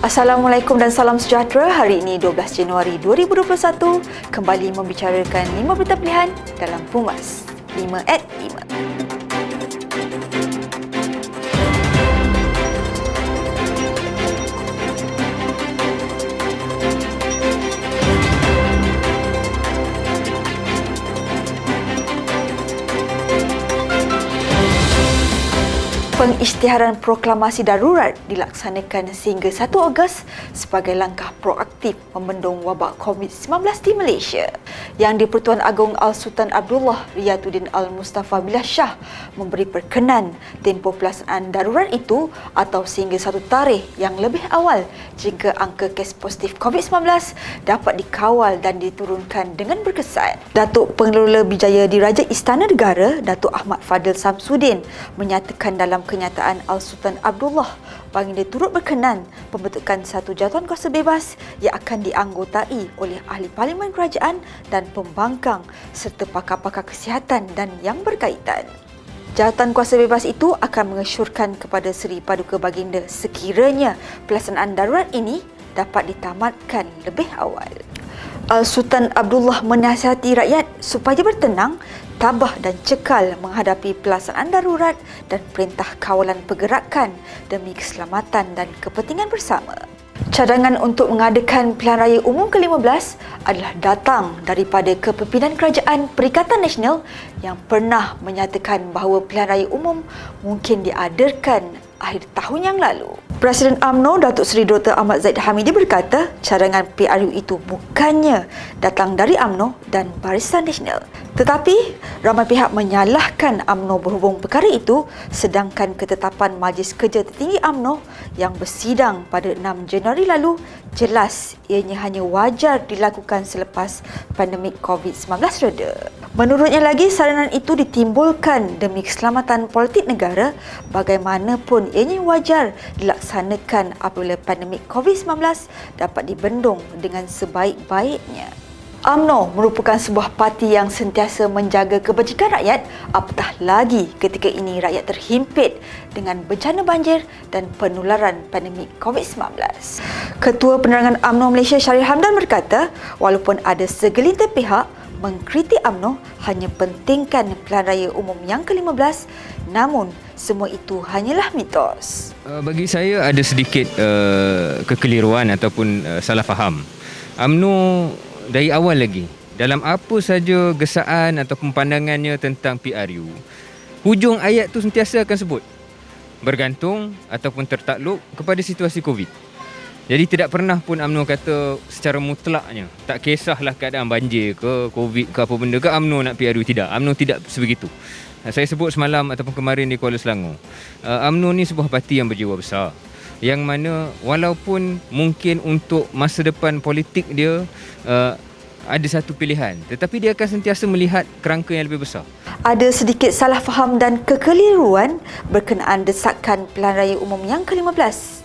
Assalamualaikum dan salam sejahtera. Hari ini 12 Januari 2021 kembali membicarakan 5 berita pilihan dalam Pumas 5 at 5. Pengisytiharan proklamasi darurat dilaksanakan sehingga 1 Ogos sebagai langkah proaktif membendung wabak COVID-19 di Malaysia. Yang di-Pertuan Agong Al-Sultan Abdullah Riyatuddin Al-Mustafa Billah Shah memberi perkenan tempoh pelaksanaan darurat itu atau sehingga satu tarikh yang lebih awal jika angka kes positif COVID-19 dapat dikawal dan diturunkan dengan berkesan. Datuk Pengelola Bijaya Diraja Istana Negara, Datuk Ahmad Fadil Samsudin menyatakan dalam kenyataan Al-Sultan Abdullah baginda turut berkenan pembentukan satu jawatan kuasa bebas yang akan dianggotai oleh ahli parlimen kerajaan dan pembangkang serta pakar-pakar kesihatan dan yang berkaitan. Jawatan kuasa bebas itu akan mengesyorkan kepada Seri Paduka Baginda sekiranya pelaksanaan darurat ini dapat ditamatkan lebih awal. Al-Sultan Abdullah menasihati rakyat supaya bertenang tabah dan cekal menghadapi pelaksanaan darurat dan perintah kawalan pergerakan demi keselamatan dan kepentingan bersama. Cadangan untuk mengadakan pilihan raya umum ke-15 adalah datang daripada kepimpinan kerajaan Perikatan Nasional yang pernah menyatakan bahawa pilihan raya umum mungkin diadakan akhir tahun yang lalu. Presiden AMNO Datuk Seri Dr. Ahmad Zaid Hamidi berkata cadangan PRU itu bukannya datang dari AMNO dan Barisan Nasional. Tetapi ramai pihak menyalahkan AMNO berhubung perkara itu sedangkan ketetapan Majlis Kerja Tertinggi AMNO yang bersidang pada 6 Januari lalu jelas ianya hanya wajar dilakukan selepas pandemik COVID-19 reda. Menurutnya lagi, saranan itu ditimbulkan demi keselamatan politik negara bagaimanapun ianya wajar dilaksanakan apabila pandemik COVID-19 dapat dibendung dengan sebaik-baiknya. AMNO merupakan sebuah parti yang sentiasa menjaga kebajikan rakyat apatah lagi ketika ini rakyat terhimpit dengan bencana banjir dan penularan pandemik COVID-19. Ketua Penerangan AMNO Malaysia Syarif Hamdan berkata, walaupun ada segelintir pihak mengkritik UMNO hanya pentingkan pilihan raya umum yang ke-15 namun semua itu hanyalah mitos. Uh, bagi saya ada sedikit uh, kekeliruan ataupun uh, salah faham. UMNO dari awal lagi dalam apa saja gesaan ataupun pandangannya tentang PRU hujung ayat tu sentiasa akan sebut bergantung ataupun tertakluk kepada situasi COVID. Jadi tidak pernah pun UMNO kata secara mutlaknya tak kisahlah keadaan banjir ke COVID ke apa benda ke UMNO nak PRU tidak. UMNO tidak sebegitu. Saya sebut semalam ataupun kemarin di Kuala Selangor. Uh, UMNO ni sebuah parti yang berjiwa besar. Yang mana walaupun mungkin untuk masa depan politik dia uh, ada satu pilihan tetapi dia akan sentiasa melihat kerangka yang lebih besar. Ada sedikit salah faham dan kekeliruan berkenaan desakan pilihan raya umum yang ke-15.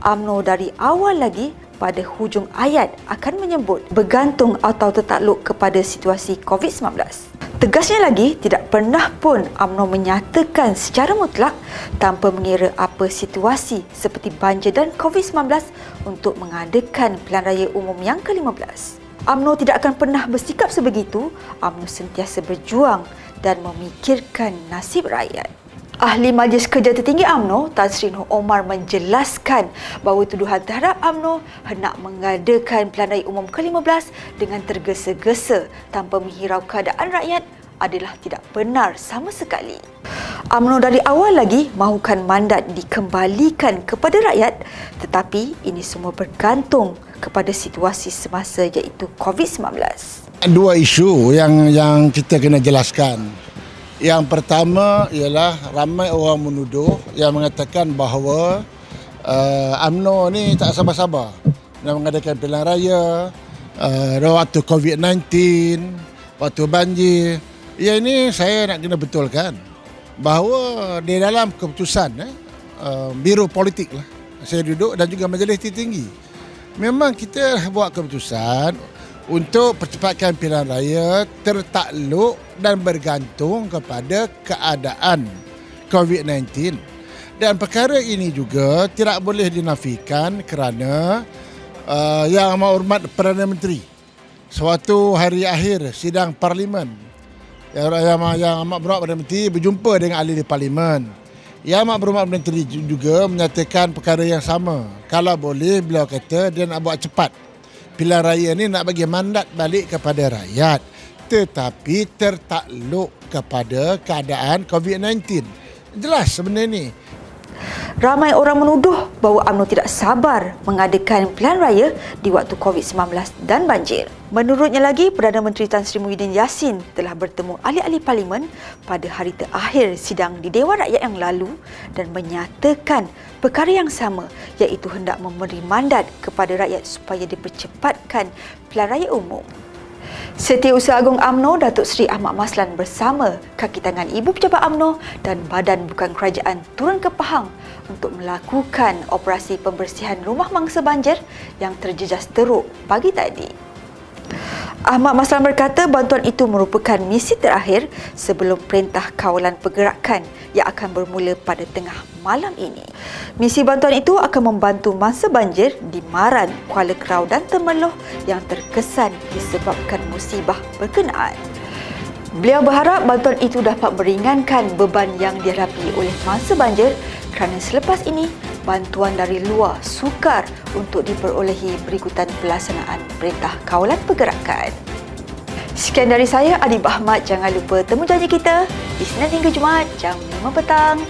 UMNO dari awal lagi pada hujung ayat akan menyebut bergantung atau tertakluk kepada situasi COVID-19. Tegasnya lagi, tidak pernah pun UMNO menyatakan secara mutlak tanpa mengira apa situasi seperti banjir dan COVID-19 untuk mengadakan pilihan raya umum yang ke-15. UMNO tidak akan pernah bersikap sebegitu, UMNO sentiasa berjuang dan memikirkan nasib rakyat. Ahli Majlis Kerja Tertinggi AMNO, Tan Sri Noh Omar menjelaskan bahawa tuduhan terhadap AMNO hendak mengadakan pilihan raya umum ke-15 dengan tergesa-gesa tanpa menghirau keadaan rakyat adalah tidak benar sama sekali. AMNO dari awal lagi mahukan mandat dikembalikan kepada rakyat tetapi ini semua bergantung kepada situasi semasa iaitu COVID-19. Dua isu yang yang kita kena jelaskan. Yang pertama ialah ramai orang menuduh yang mengatakan bahawa uh, UMNO ni tak sabar-sabar nak mengadakan pilihan raya uh, waktu COVID-19, waktu banjir. Ya ini saya nak kena betulkan bahawa di dalam keputusan eh, uh, Biro Politik lah saya duduk dan juga Majlis Tinggi. Memang kita buat keputusan untuk percepatkan pilihan raya tertakluk dan bergantung kepada keadaan COVID-19. Dan perkara ini juga tidak boleh dinafikan kerana uh, Yang Amat Hormat Perdana Menteri Suatu hari akhir sidang parlimen Yang, yang, yang Amat Berhormat Perdana Menteri berjumpa dengan ahli di parlimen. Yang Amat Berhormat Perdana Menteri juga menyatakan perkara yang sama. Kalau boleh beliau kata dia nak buat cepat Pilihan raya ni nak bagi mandat balik kepada rakyat. Tetapi tertakluk kepada keadaan COVID-19 Jelas sebenarnya ni Ramai orang menuduh bahawa UMNO tidak sabar mengadakan pilihan raya di waktu COVID-19 dan banjir. Menurutnya lagi, Perdana Menteri Tan Sri Muhyiddin Yassin telah bertemu ahli-ahli parlimen pada hari terakhir sidang di Dewan Rakyat yang lalu dan menyatakan perkara yang sama iaitu hendak memberi mandat kepada rakyat supaya dipercepatkan pilihan raya umum. Setiausaha Agung AMNO Datuk Seri Ahmad Maslan bersama kaki tangan Ibu Pejabat AMNO dan Badan Bukan Kerajaan turun ke Pahang untuk melakukan operasi pembersihan rumah mangsa banjir yang terjejas teruk pagi tadi. Ahmad Maslan berkata bantuan itu merupakan misi terakhir sebelum perintah kawalan pergerakan yang akan bermula pada tengah malam ini. Misi bantuan itu akan membantu masa banjir di Maran, Kuala Kerau dan Temerloh yang terkesan disebabkan musibah berkenaan. Beliau berharap bantuan itu dapat meringankan beban yang dihadapi oleh masa banjir kerana selepas ini bantuan dari luar sukar untuk diperolehi berikutan pelaksanaan Perintah Kawalan Pergerakan. Sekian dari saya, Adib Ahmad. Jangan lupa temu janji kita di Senin hingga Jumaat jam 5 petang.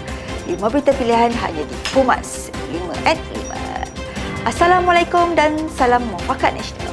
5 berita pilihan hanya di Pumas 5 at 5. Assalamualaikum dan salam mufakat nasional.